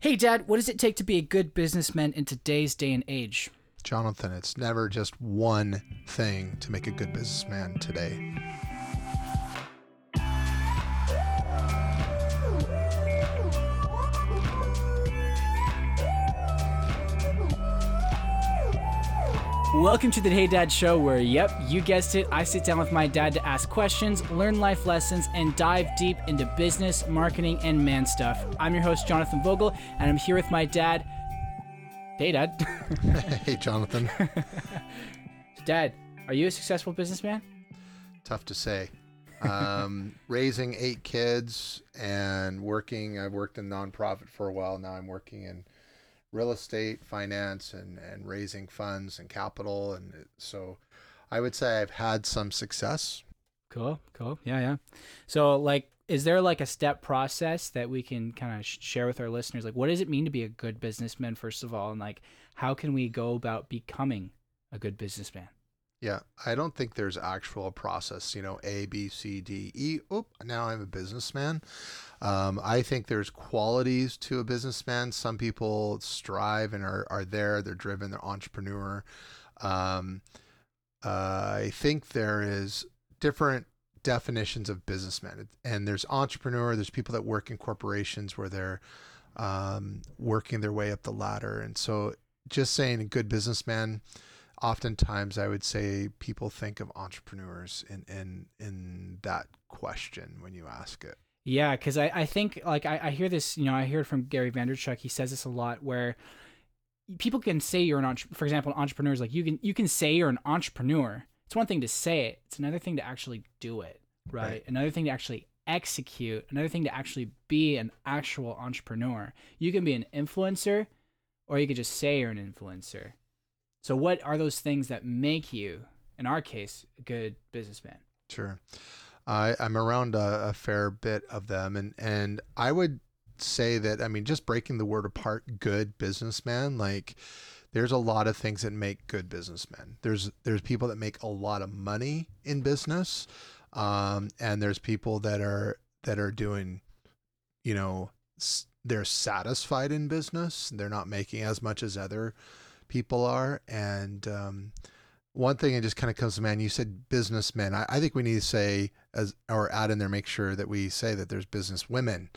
Hey, Dad, what does it take to be a good businessman in today's day and age? Jonathan, it's never just one thing to make a good businessman today. Welcome to the Hey Dad Show, where, yep, you guessed it, I sit down with my dad to ask questions, learn life lessons, and dive deep into business, marketing, and man stuff. I'm your host, Jonathan Vogel, and I'm here with my dad. Hey, Dad. hey, Jonathan. dad, are you a successful businessman? Tough to say. Um, raising eight kids and working, I've worked in nonprofit for a while. Now I'm working in real estate, finance, and and raising funds and capital, and so I would say I've had some success. Cool, cool, yeah, yeah. So, like, is there like a step process that we can kind of sh- share with our listeners? Like, what does it mean to be a good businessman, first of all, and like, how can we go about becoming a good businessman? Yeah, I don't think there's actual process, you know, A, B, C, D, E. Oop, now I'm a businessman. Um, I think there's qualities to a businessman. Some people strive and are, are there, they're driven, they're entrepreneur. Um, uh, I think there is different definitions of businessmen, and there's entrepreneur, there's people that work in corporations where they're um, working their way up the ladder. And so just saying a good businessman, oftentimes I would say people think of entrepreneurs in in in that question when you ask it. Yeah, because I, I think like I, I hear this, you know, I hear it from Gary Vaynerchuk. He says this a lot where people can say you're an entrepreneur. For example, entrepreneurs like you can you can say you're an entrepreneur. It's one thing to say it. It's another thing to actually do it. Right. right. Another thing to actually execute. Another thing to actually be an actual entrepreneur. You can be an influencer, or you could just say you're an influencer. So, what are those things that make you, in our case, a good businessman? Sure. I, I'm around a, a fair bit of them, and and I would say that I mean just breaking the word apart, good businessman, like there's a lot of things that make good businessmen. There's there's people that make a lot of money in business, um, and there's people that are that are doing, you know, they're satisfied in business. They're not making as much as other people are, and um, one thing that just kind of comes to mind, you said businessmen. I, I think we need to say as or add in there, make sure that we say that there's business women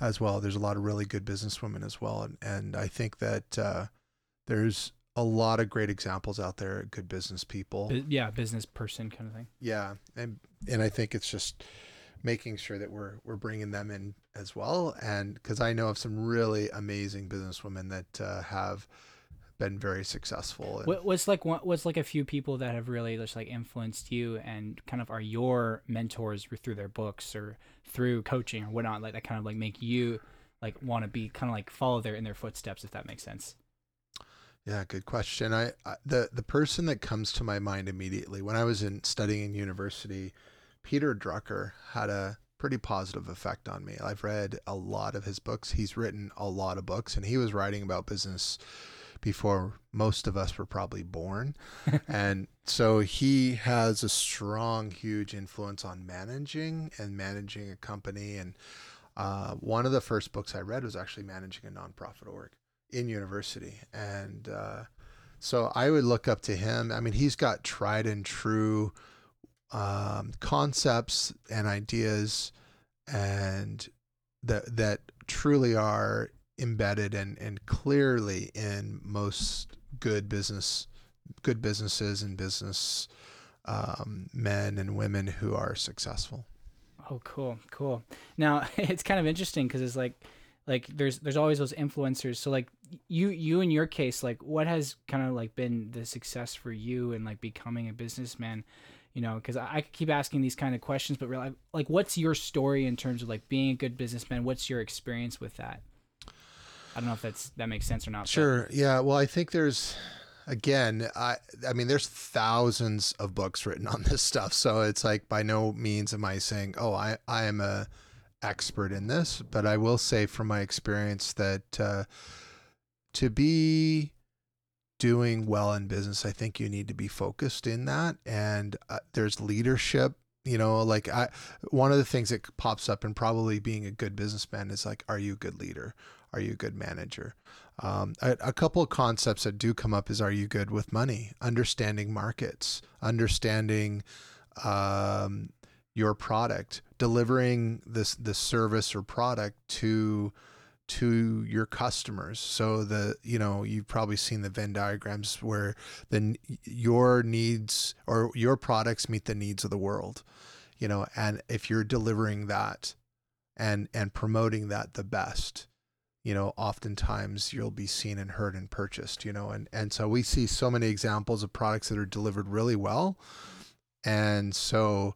as well. There's a lot of really good business women as well, and and I think that uh, there's a lot of great examples out there, good business people. Yeah, business person kind of thing. Yeah, and and I think it's just making sure that we're we're bringing them in as well, and because I know of some really amazing business women that uh, have been very successful. What, what's like what's like a few people that have really just like influenced you and kind of are your mentors through their books or through coaching or whatnot, like that kind of like make you like want to be kind of like follow their in their footsteps, if that makes sense. Yeah, good question. I, I the the person that comes to my mind immediately when I was in studying in university, Peter Drucker had a pretty positive effect on me. I've read a lot of his books. He's written a lot of books, and he was writing about business before most of us were probably born. and so he has a strong, huge influence on managing and managing a company. And uh, one of the first books I read was actually Managing a Nonprofit Org in university. And uh, so I would look up to him. I mean, he's got tried and true um, concepts and ideas and that that truly are embedded and, and clearly in most good business good businesses and business um, men and women who are successful. Oh, cool, cool. Now it's kind of interesting because it's like, like there's there's always those influencers. So like you you in your case, like what has kind of like been the success for you and like becoming a businessman? You know, because I, I keep asking these kind of questions, but really, like, what's your story in terms of like being a good businessman? What's your experience with that? I don't know if that's that makes sense or not. Sure. But. Yeah. Well, I think there's again, I I mean, there's thousands of books written on this stuff, so it's like by no means am I saying, oh, I I am a expert in this, but I will say from my experience that uh, to be doing well in business, I think you need to be focused in that, and uh, there's leadership you know like i one of the things that pops up and probably being a good businessman is like are you a good leader Are you a good manager? Um, a, a couple of concepts that do come up is Are you good with money? Understanding markets, understanding um, your product, delivering this the service or product to to your customers. So the you know you've probably seen the Venn diagrams where then your needs or your products meet the needs of the world. You know, and if you're delivering that and and promoting that the best, you know, oftentimes you'll be seen and heard and purchased, you know, and and so we see so many examples of products that are delivered really well. And so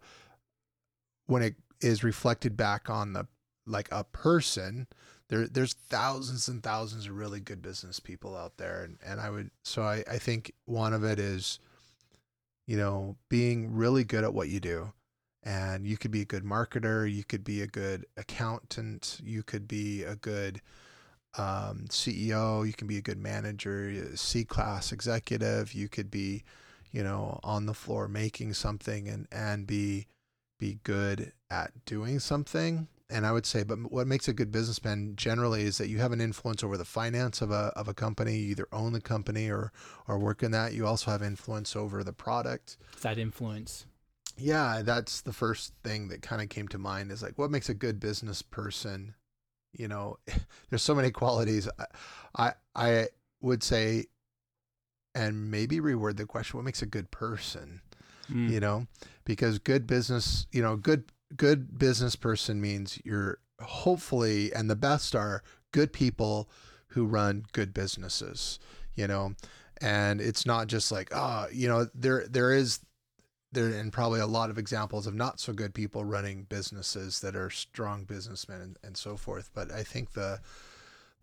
when it is reflected back on the like a person, there there's thousands and thousands of really good business people out there and, and I would so I, I think one of it is you know being really good at what you do and you could be a good marketer you could be a good accountant you could be a good um, ceo you can be a good manager c class executive you could be you know on the floor making something and and be be good at doing something and I would say, but what makes a good businessman generally is that you have an influence over the finance of a of a company. You either own the company or or work in that. You also have influence over the product. That influence. Yeah, that's the first thing that kind of came to mind is like what makes a good business person. You know, there's so many qualities. I I would say, and maybe reword the question: What makes a good person? Mm. You know, because good business, you know, good good business person means you're hopefully and the best are good people who run good businesses you know and it's not just like ah oh, you know there there is there and probably a lot of examples of not so good people running businesses that are strong businessmen and, and so forth but i think the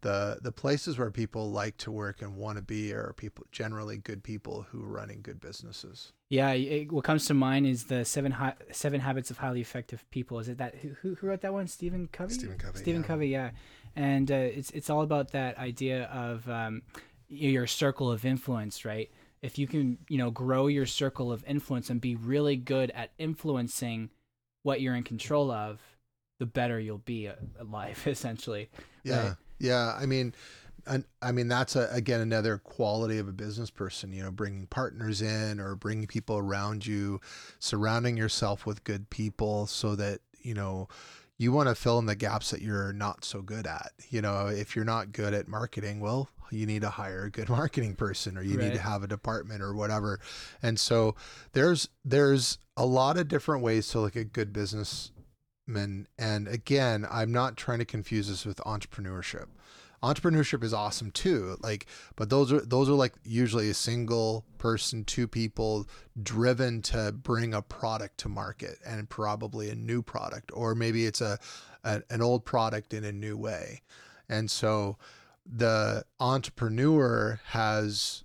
the the places where people like to work and want to be are people generally good people who are running good businesses. Yeah, it, what comes to mind is the seven hi- seven habits of highly effective people. Is it that who who wrote that one? Stephen Covey. Stephen Covey. Stephen yeah. Covey. Yeah, and uh, it's it's all about that idea of um, your circle of influence, right? If you can, you know, grow your circle of influence and be really good at influencing what you're in control of, the better you'll be at life, essentially. Yeah. Right? Yeah, I mean, and I mean that's a, again another quality of a business person. You know, bringing partners in or bringing people around you, surrounding yourself with good people, so that you know you want to fill in the gaps that you're not so good at. You know, if you're not good at marketing, well, you need to hire a good marketing person or you right. need to have a department or whatever. And so there's there's a lot of different ways to look at good businessmen and again, I'm not trying to confuse this with entrepreneurship. Entrepreneurship is awesome too. Like, but those are those are like usually a single person, two people driven to bring a product to market and probably a new product, or maybe it's a, a an old product in a new way. And so the entrepreneur has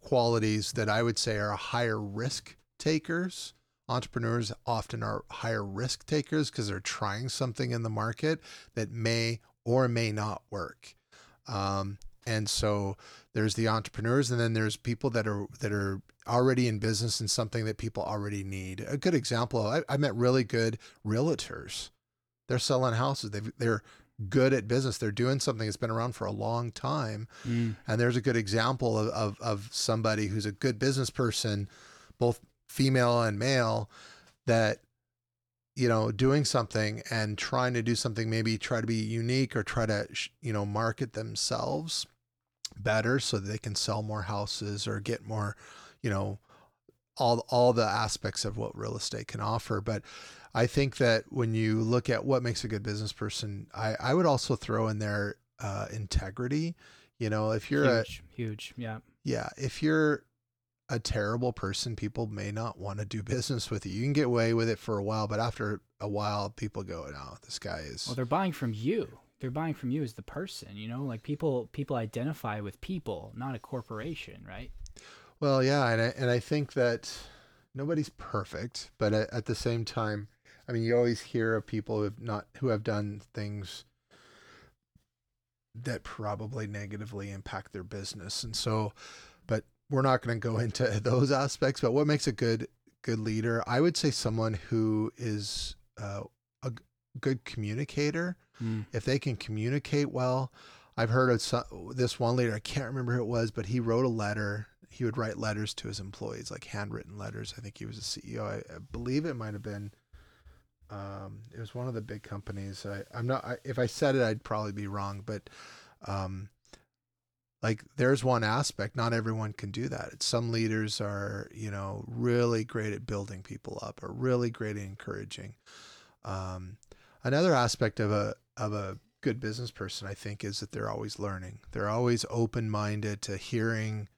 qualities that I would say are higher risk takers entrepreneurs often are higher risk takers because they're trying something in the market that may or may not work. Um, and so there's the entrepreneurs, and then there's people that are that are already in business in something that people already need. A good example: I, I met really good realtors. They're selling houses. they they're good at business. They're doing something that's been around for a long time. Mm. And there's a good example of, of, of somebody who's a good business person, both female and male that you know doing something and trying to do something maybe try to be unique or try to you know market themselves better so that they can sell more houses or get more you know all all the aspects of what real estate can offer but i think that when you look at what makes a good business person i i would also throw in there uh integrity you know if you're huge, a huge yeah yeah if you're a terrible person, people may not want to do business with you. You can get away with it for a while, but after a while, people go, "No, this guy is." Well, they're buying from you. They're buying from you as the person. You know, like people people identify with people, not a corporation, right? Well, yeah, and I, and I think that nobody's perfect, but at, at the same time, I mean, you always hear of people who have not who have done things that probably negatively impact their business, and so, but we're not going to go into those aspects, but what makes a good good leader? I would say someone who is uh, a good communicator Mm. if they can communicate well. I've heard of some, this one leader, I can't remember who it was, but he wrote a letter. He would write letters to his employees, like handwritten letters. I think he was a CEO. I, I believe it might have been, um, it was one of the big companies. I, I'm not, I, if I said it, I'd probably be wrong, but, um, like there's one aspect not everyone can do that. Some leaders are you know really great at building people up or really great at encouraging. Um, another aspect of a of a good business person i think is that they're always learning. They're always open-minded to hearing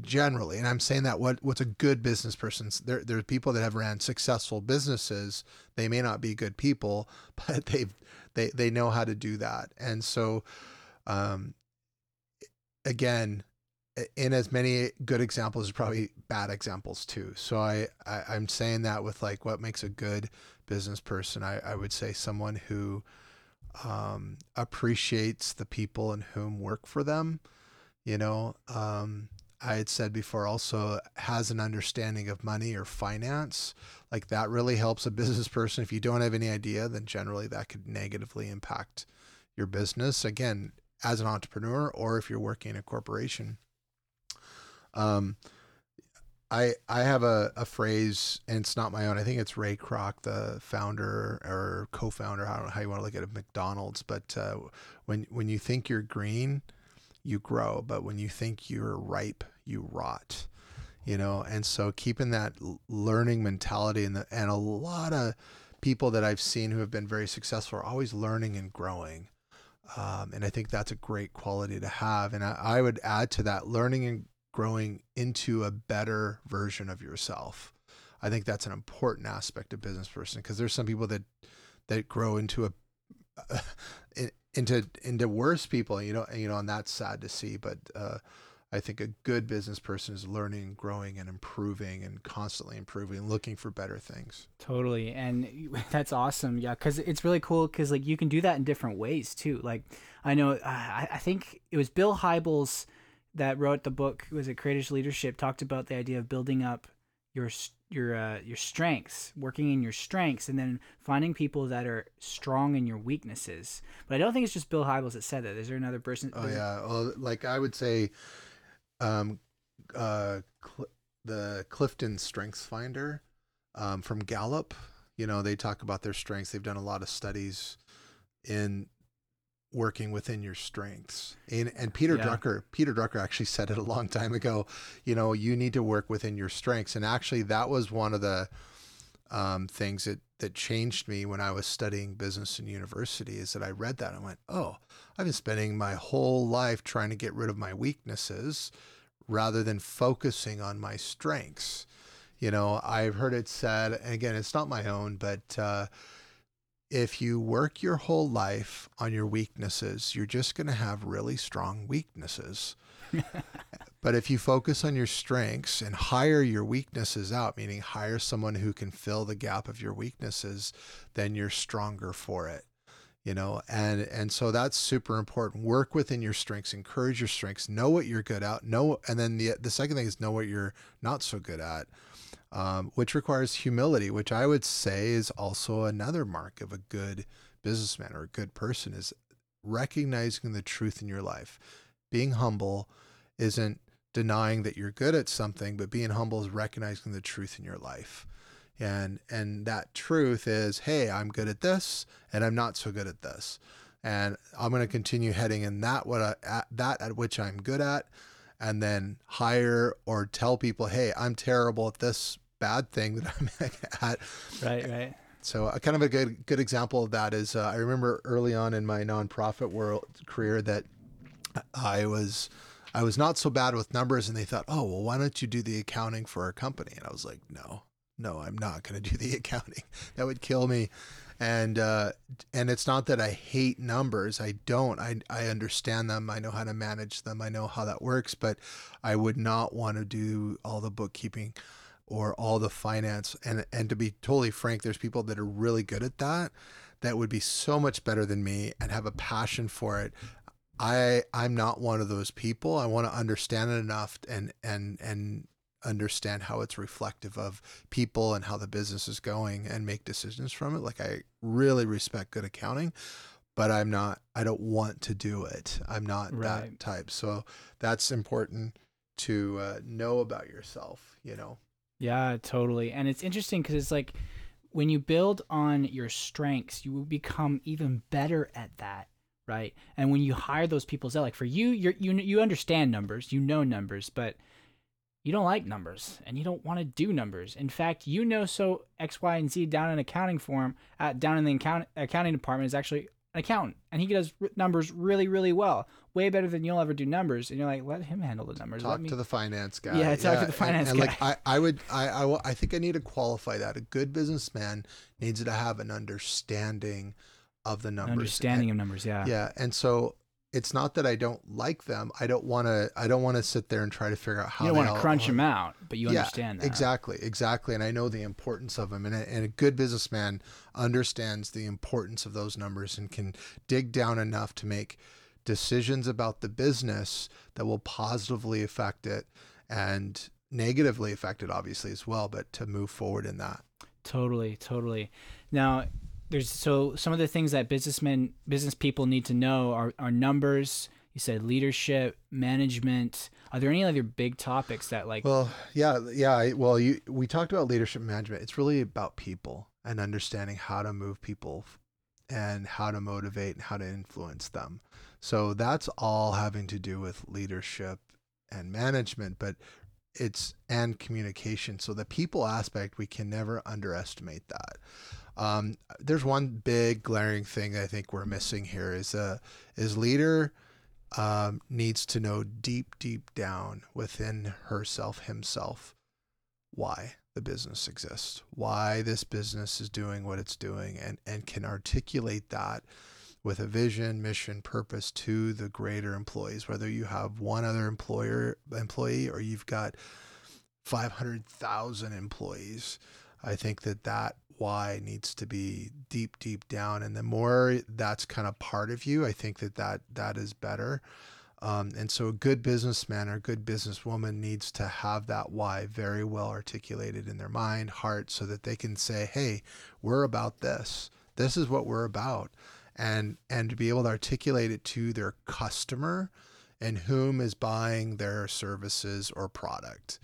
generally and i'm saying that what what's a good business person there there's people that have ran successful businesses they may not be good people but they they they know how to do that. And so um again in as many good examples as probably bad examples too. So I, I i'm saying that with like what makes a good business person i i would say someone who um appreciates the people and whom work for them you know um i had said before also has an understanding of money or finance like that really helps a business person if you don't have any idea then generally that could negatively impact your business again as an entrepreneur or if you're working in a corporation. Um, I I have a, a phrase and it's not my own. I think it's Ray Kroc, the founder or co-founder. I don't know how you want to look at it, McDonald's. But uh, when when you think you're green, you grow. But when you think you're ripe, you rot. You know, and so keeping that learning mentality and the, and a lot of people that I've seen who have been very successful are always learning and growing. Um, and I think that's a great quality to have. And I, I would add to that learning and growing into a better version of yourself. I think that's an important aspect of business person because there's some people that that grow into a uh, into into worse people, you know, you know, and that's sad to see. But uh, I think a good business person is learning, growing, and improving, and constantly improving, and looking for better things. Totally, and that's awesome. Yeah, because it's really cool because like you can do that in different ways too. Like I know, I, I think it was Bill Hybels that wrote the book. Was it Courageous Leadership? Talked about the idea of building up your your uh, your strengths, working in your strengths, and then finding people that are strong in your weaknesses. But I don't think it's just Bill Hybels that said that. Is there another person? Oh yeah, well, like I would say um, uh, Cl- the Clifton Strengths Finder um, from Gallup. You know, they talk about their strengths. They've done a lot of studies in working within your strengths. And, and Peter yeah. Drucker, Peter Drucker actually said it a long time ago. You know, you need to work within your strengths. And actually, that was one of the um, things that that changed me when I was studying business in university. Is that I read that and went, oh, I've been spending my whole life trying to get rid of my weaknesses rather than focusing on my strengths. You know, I've heard it said, again, it's not my own, but uh, if you work your whole life on your weaknesses, you're just going to have really strong weaknesses. but if you focus on your strengths and hire your weaknesses out, meaning hire someone who can fill the gap of your weaknesses, then you're stronger for it you know? And and so that's super important. Work within your strengths encourage your strengths know what you're good at know and then the the second thing is know what you're not so good at um, which requires humility which i would say is also another mark of a good businessman or a good person is recognizing the truth in your life. Being humble isn't denying that you're good at something but being humble is recognizing the truth in your life. And and that truth is hey i'm good at this and i'm not so good at this. And i'm going to continue heading in that what I, at, that at which i'm good at and then hire or tell people hey i'm terrible at this bad thing that i'm at right right so a kind of a good good example of that is uh, i remember early on in my nonprofit world career that i was I was not so bad with numbers, and they thought, "Oh, well, why don't you do the accounting for our company?" And I was like, "No, no, I'm not going to do the accounting. That would kill me. And uh, and it's not that I hate numbers. I don't. I I understand them. I know how to manage them. I know how that works. But I would not want to do all the bookkeeping or all the finance. And and to be totally frank, there's people that are really good at that. That would be so much better than me and have a passion for it. I I'm not one of those people. I want to understand it enough and and and understand how it's reflective of people and how the business is going and make decisions from it. Like I really respect good accounting, but I'm not I don't want to do it. I'm not Right. that type. So that's important to uh, know about yourself, you know. Yeah, totally. And it's interesting because it's like when you build on your strengths, you will become even better at that, right? And when you hire those people, out, like for you, you're, you you understand numbers, you know numbers, but you don't like numbers and you don't want to do numbers. In fact, you know so X, Y, and Z down in accounting form, at down in the account, accounting department is actually an accountant, and he does numbers really, really well, way better than you'll ever do numbers. And you're like, let him handle the numbers. let Talk me to the finance guy. Yeah, talk to the and- finance and, like guy. I, I would I, I I think I need to qualify that. A good businessman needs to have an understanding of the numbers. understanding of numbers. Yeah. yeah and so it's not that i don't like them i don't want to i don't want to sit there and try to figure out how you don't want to crunch them out, but you Yeah, understand that. exactly exactly and i know the importance of them and a, and a good businessman understands the importance of those numbers and can dig down enough to make decisions about the business that will positively affect it and negatively affect it obviously as well but to move forward in that Totally, totally. Now, there's so some of the things that businessmen, business people need to know are, are numbers. You said leadership, management. Are there any other big topics that like? Well, yeah, yeah. Well, you we talked about leadership management. It's really about people and understanding how to move people and how to motivate and how to influence them. So that's all having to do with leadership and management, but it's and communication. So the people aspect, we can never underestimate that. Um, there's one big glaring thing I think we're missing here is uh is leader um, needs to know deep, deep down within herself, himself, why the business exists, why this business is doing what it's doing, and, and can articulate that with a vision, mission, purpose to the greater employees, whether you have one other employer employee or you've got 500,000 employees. I think that that why needs to be deep, deep down. And the more that's kind of part of you, I think that that, that is better. Um, and so a good businessman or a good businesswoman needs to have that why very well articulated in their mind, heart, so that they can say, hey, we're about this. This is what we're about. And, and to be able to articulate it to their customer and whom is buying their services or product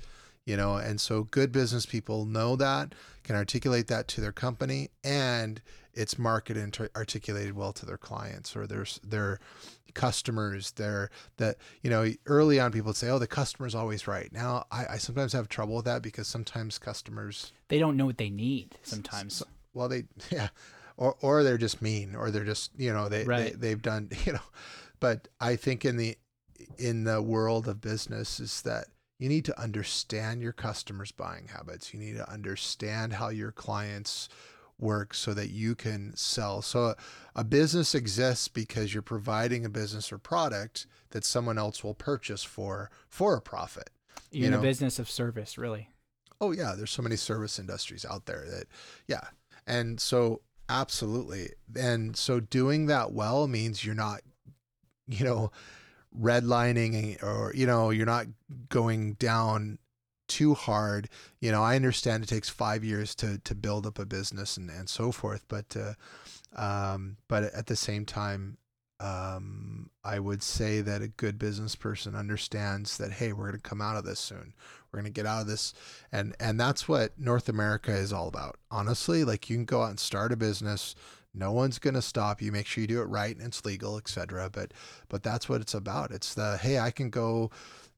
you know and so good business people know that can articulate that to their company and it's marketed and articulated well to their clients or their their customers their that you know early on people would say oh the customer's always right now I, I sometimes have trouble with that because sometimes customers they don't know what they need sometimes. so- well they yeah or or they're just mean or they're just you know they, Right. they they've done you know but i think in the in the world of business is that you need to understand your customers buying habits you need to understand how your clients work so that you can sell so a, a business exists because you're providing a business or product that someone else will purchase for for a profit You're you in know. the business of service, really. Oh yeah, there's so many service industries out there that yeah. And so absolutely. And so doing that well means you're not you know redlining or you know, you're not going down too hard. You know, I understand it takes 5 years to to build up a business and and so forth, but uh um but at the same time um, I would say that a good business person understands that hey, we're going to come out of this soon. We're going to get out of this, and and that's what North America is all about. Honestly, like you can go out and start a business. No one's going to stop you. Make sure you do it right and it's legal, etc. But but that's what it's about. It's the hey, I can go,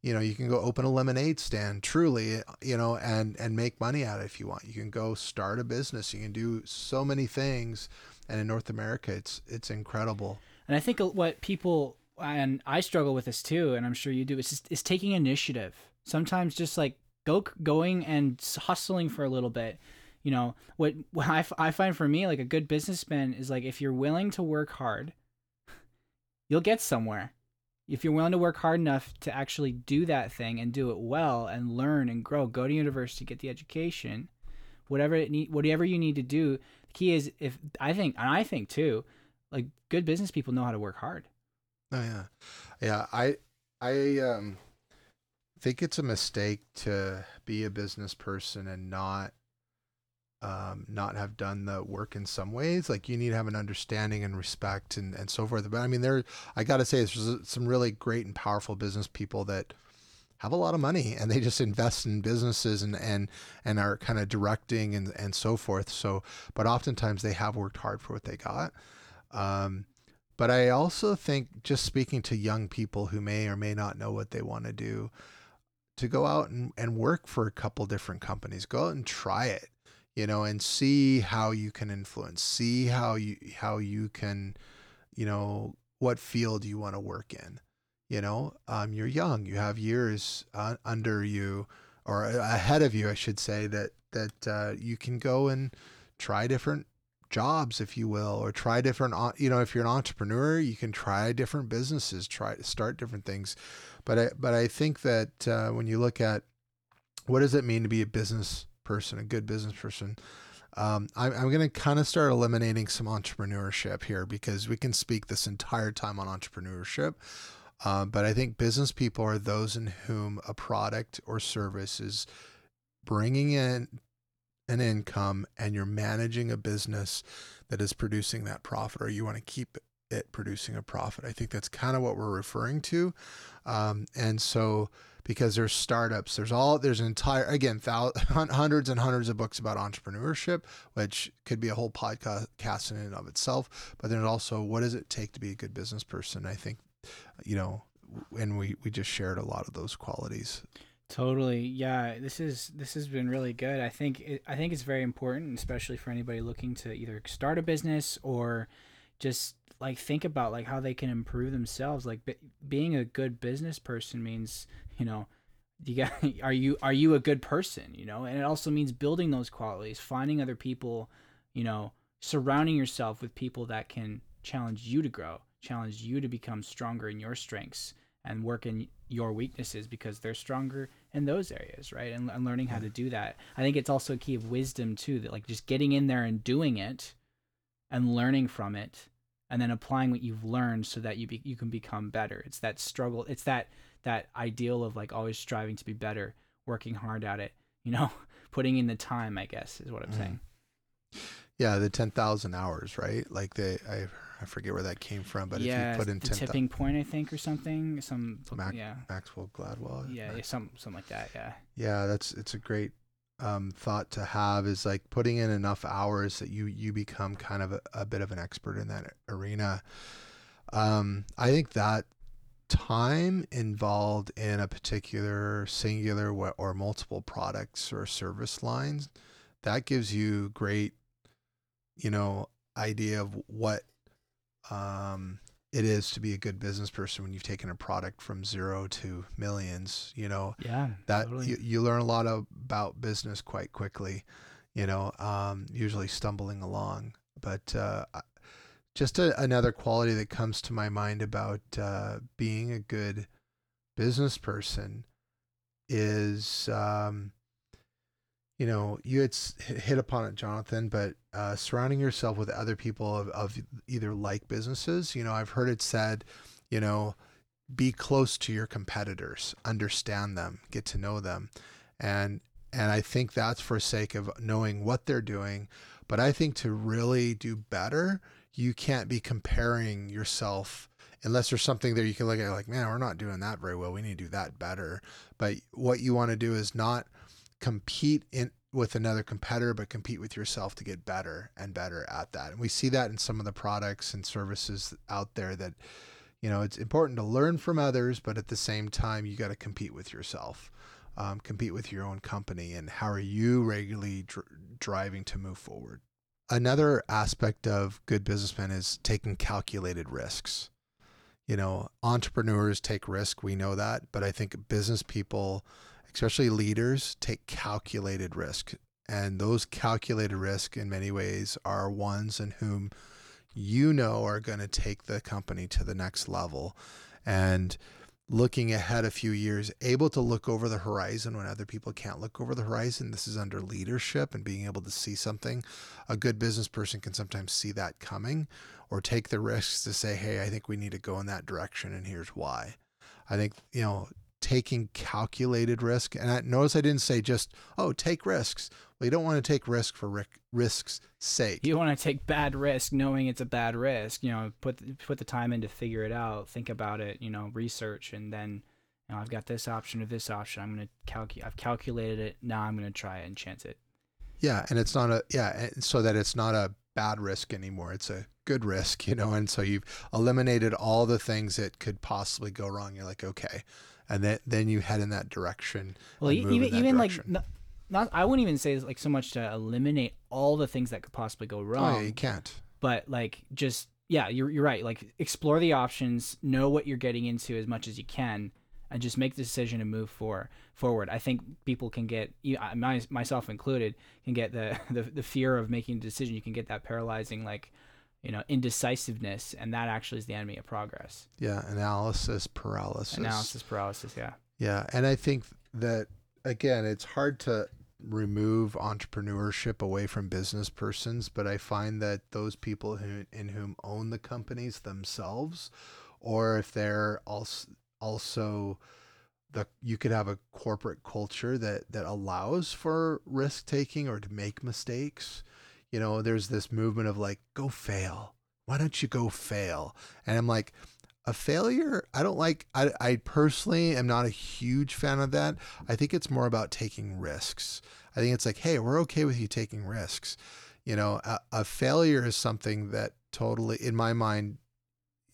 you know, you can go open a lemonade stand, truly, you know, and and make money out of it if you want. You can go start a business. You can do so many things. And in North America, it's it's incredible. And I think what people and I struggle with this too, and I'm sure you do. Is just, taking initiative. Sometimes just like go going and hustling for a little bit. You know what, what I, f- I find for me like a good businessman is like if you're willing to work hard, you'll get somewhere. If you're willing to work hard enough to actually do that thing and do it well and learn and grow, go to university, get the education, whatever it need, whatever you need to do. The key is if I think, and I think too, like good business people know how to work hard. Oh yeah, yeah. I I um think it's a mistake to be a business person and not um, not have done the work in some ways. Like you need to have an understanding and respect and, and so forth. But I mean, there, I got to say, there's some really great and powerful business people that have a lot of money and they just invest in businesses and, and, and are kind of directing and, and so forth. So, but oftentimes they have worked hard for what they got. Um, but I also think just speaking to young people who may or may not know what they want to do, to go out and, and work for a couple different companies, go out and try it you know, and see how you can influence, see how you how you can, you know, what field you want to work in. You know, um, you're young, you have years uh, under you or ahead of you, I should say that that uh, you can go and try different jobs, if you will, or try different. You know, if you're an entrepreneur, you can try different businesses, try to start different things. But I but I think that uh, when you look at what does it mean to be a business person, a good business person. Um, I'm, I'm going to kind of start eliminating some entrepreneurship here because we can speak this entire time on entrepreneurship. Uh, but I think business people are those in whom a product or service is bringing in an income and you're managing a business that is producing that profit or you want to keep it producing a profit. I think that's kind of what we're referring to. Um, and so, because there's startups. There's all there's an entire again thousands, hundreds and hundreds of books about entrepreneurship, which could be a whole podcast in and of itself. But then also, what does it take to be a good business person? I think, you know, and we we just shared a lot of those qualities. Totally, yeah. This is this has been really good. I think it, I think it's very important, especially for anybody looking to either start a business or just like think about like how they can improve themselves like b- being a good business person means you know you got are you are you a good person you know and it also means building those qualities finding other people you know surrounding yourself with people that can challenge you to grow challenge you to become stronger in your strengths and work in your weaknesses because they're stronger in those areas right and, and learning how to do that i think it's also a key of wisdom too that like just getting in there and doing it and learning from it and then applying what you've learned so that you be, you can become better it's that struggle it's that that ideal of like always striving to be better, working hard at it, you know, putting in the time, I guess is what I'm mm. saying. Yeah, the 10,000 hours, right? Like they I I forget where that came from, but yeah, if you put in the 10, tipping point, I think, or something, some Mac, yeah, Maxwell Gladwell. Yeah, yeah, some something like that. Yeah. Yeah, that's it's a great um, thought to have is like putting in enough hours that you you become kind of a, a bit of an expert in that arena. Um, I think that time involved in a particular singular or multiple products or service lines, that gives you great, you know, idea of what um, it is to be a good business person when you've taken a product from zero to millions. You know, yeah, that totally. you, you learn a lot about business quite quickly. You know, um, usually stumbling along, but uh, just a, another quality that comes to my mind about uh, being a good business person is um, you know you had hit upon it jonathan but uh, surrounding yourself with other people of, of either like businesses you know i've heard it said you know be close to your competitors understand them get to know them and and i think that's for sake of knowing what they're doing but i think to really do better you can't be comparing yourself unless there's something there you can look at like, man, we're not doing that very well. We need to do that better. But what you want to do is not compete in with another competitor, but compete with yourself to get better and better at that. And we see that in some of the products and services out there that, you know, it's important to learn from others, but at the same time, you got to compete with yourself, um, compete with your own company, and how are you regularly dr- driving to move forward another aspect of good businessmen is taking calculated risks. You know, entrepreneurs take risk, we know that, but I think business people, especially leaders, take calculated risk. And those calculated risk in many ways are ones in whom you know are going to take the company to the next level. And looking ahead a few years, able to look over the horizon when other people can't look over the horizon. This is under leadership and being able to see something. A good business person can sometimes see that coming or take the risks to say, hey, I think we need to go in that direction and here's why. I think, you know, taking calculated risk. And I notice I didn't say just, oh, take risks. Well, you don't want to take risk for risk, risk's sake. You want to take bad risk knowing it's a bad risk. You know, put put the time in to figure it out, think about it, you know, research and then you know, I've got this option or this option. I'm going to calculate I've calculated it. Now I'm going to try it and chance it. Yeah, and it's not a yeah, so that it's not a bad risk anymore. It's a good risk, you know, and so you've eliminated all the things that could possibly go wrong. You're like, okay, and then then you head in that direction. Well, even even direction. like not, not, I wouldn't even say like so much to eliminate all the things that could possibly go wrong. Oh, yeah, you can't. But like just yeah, you're you're right. Like explore the options, know what you're getting into as much as you can, and just make the decision to move for forward. I think people can get, my, myself included, can get the, the the fear of making a decision. You can get that paralyzing like, you know, indecisiveness, and that actually is the enemy of progress. Yeah, analysis paralysis. Analysis paralysis. Yeah. Yeah, and I think that again, it's hard to remove entrepreneurship away from business persons, but I find that those people who in whom own the companies themselves, or if they're also also the you could have a corporate culture that that allows for risk taking or to make mistakes. You know, there's this movement of like go fail. Why don't you go fail? And I'm like a failure i don't like I, I personally am not a huge fan of that i think it's more about taking risks i think it's like hey we're okay with you taking risks you know a, a failure is something that totally in my mind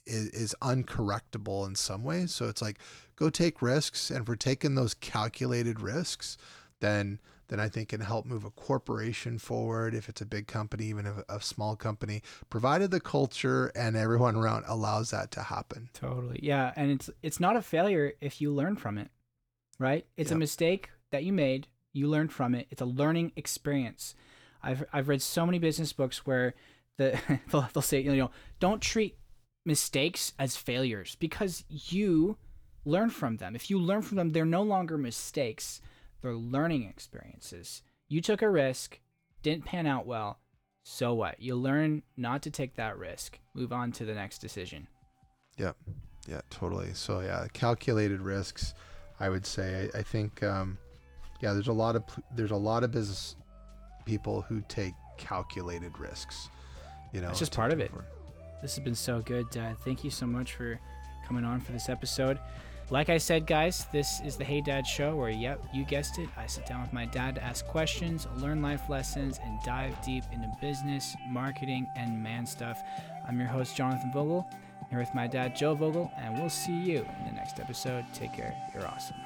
is, is uncorrectable in some ways. So it's like go take risks, and we're taking those calculated risks, then then I think can help move a corporation forward if it's a big company, even if a small company, provided the culture and everyone around allows that to happen. Totally. Yeah. And it's it's not a failure if you learn from it. Right? It's yep. a mistake that you made. You learned from it. It's a learning experience. I've I've read so many business books where the they'll, they'll say, you know, don't treat mistakes as failures because you learn from them. If you learn from them, they're no longer mistakes, they're learning experiences. You took a risk, didn't pan out well. So what? You learn not to take that risk. Move on to the next decision. Yep. Yeah, totally. So yeah, calculated risks. I would say. I, I think. Um, yeah, there's a lot of there's a lot of business people who take calculated risks. You know, it's just part of it. Forward. This has been so good. Uh, thank you so much for coming on for this episode. Like I said, guys, this is the Hey Dad Show where, yep, you guessed it. I sit down with my dad to ask questions, learn life lessons, and dive deep into business, marketing, and man stuff. I'm your host, Jonathan Vogel, here with my dad, Joe Vogel, and we'll see you in the next episode. Take care. You're awesome.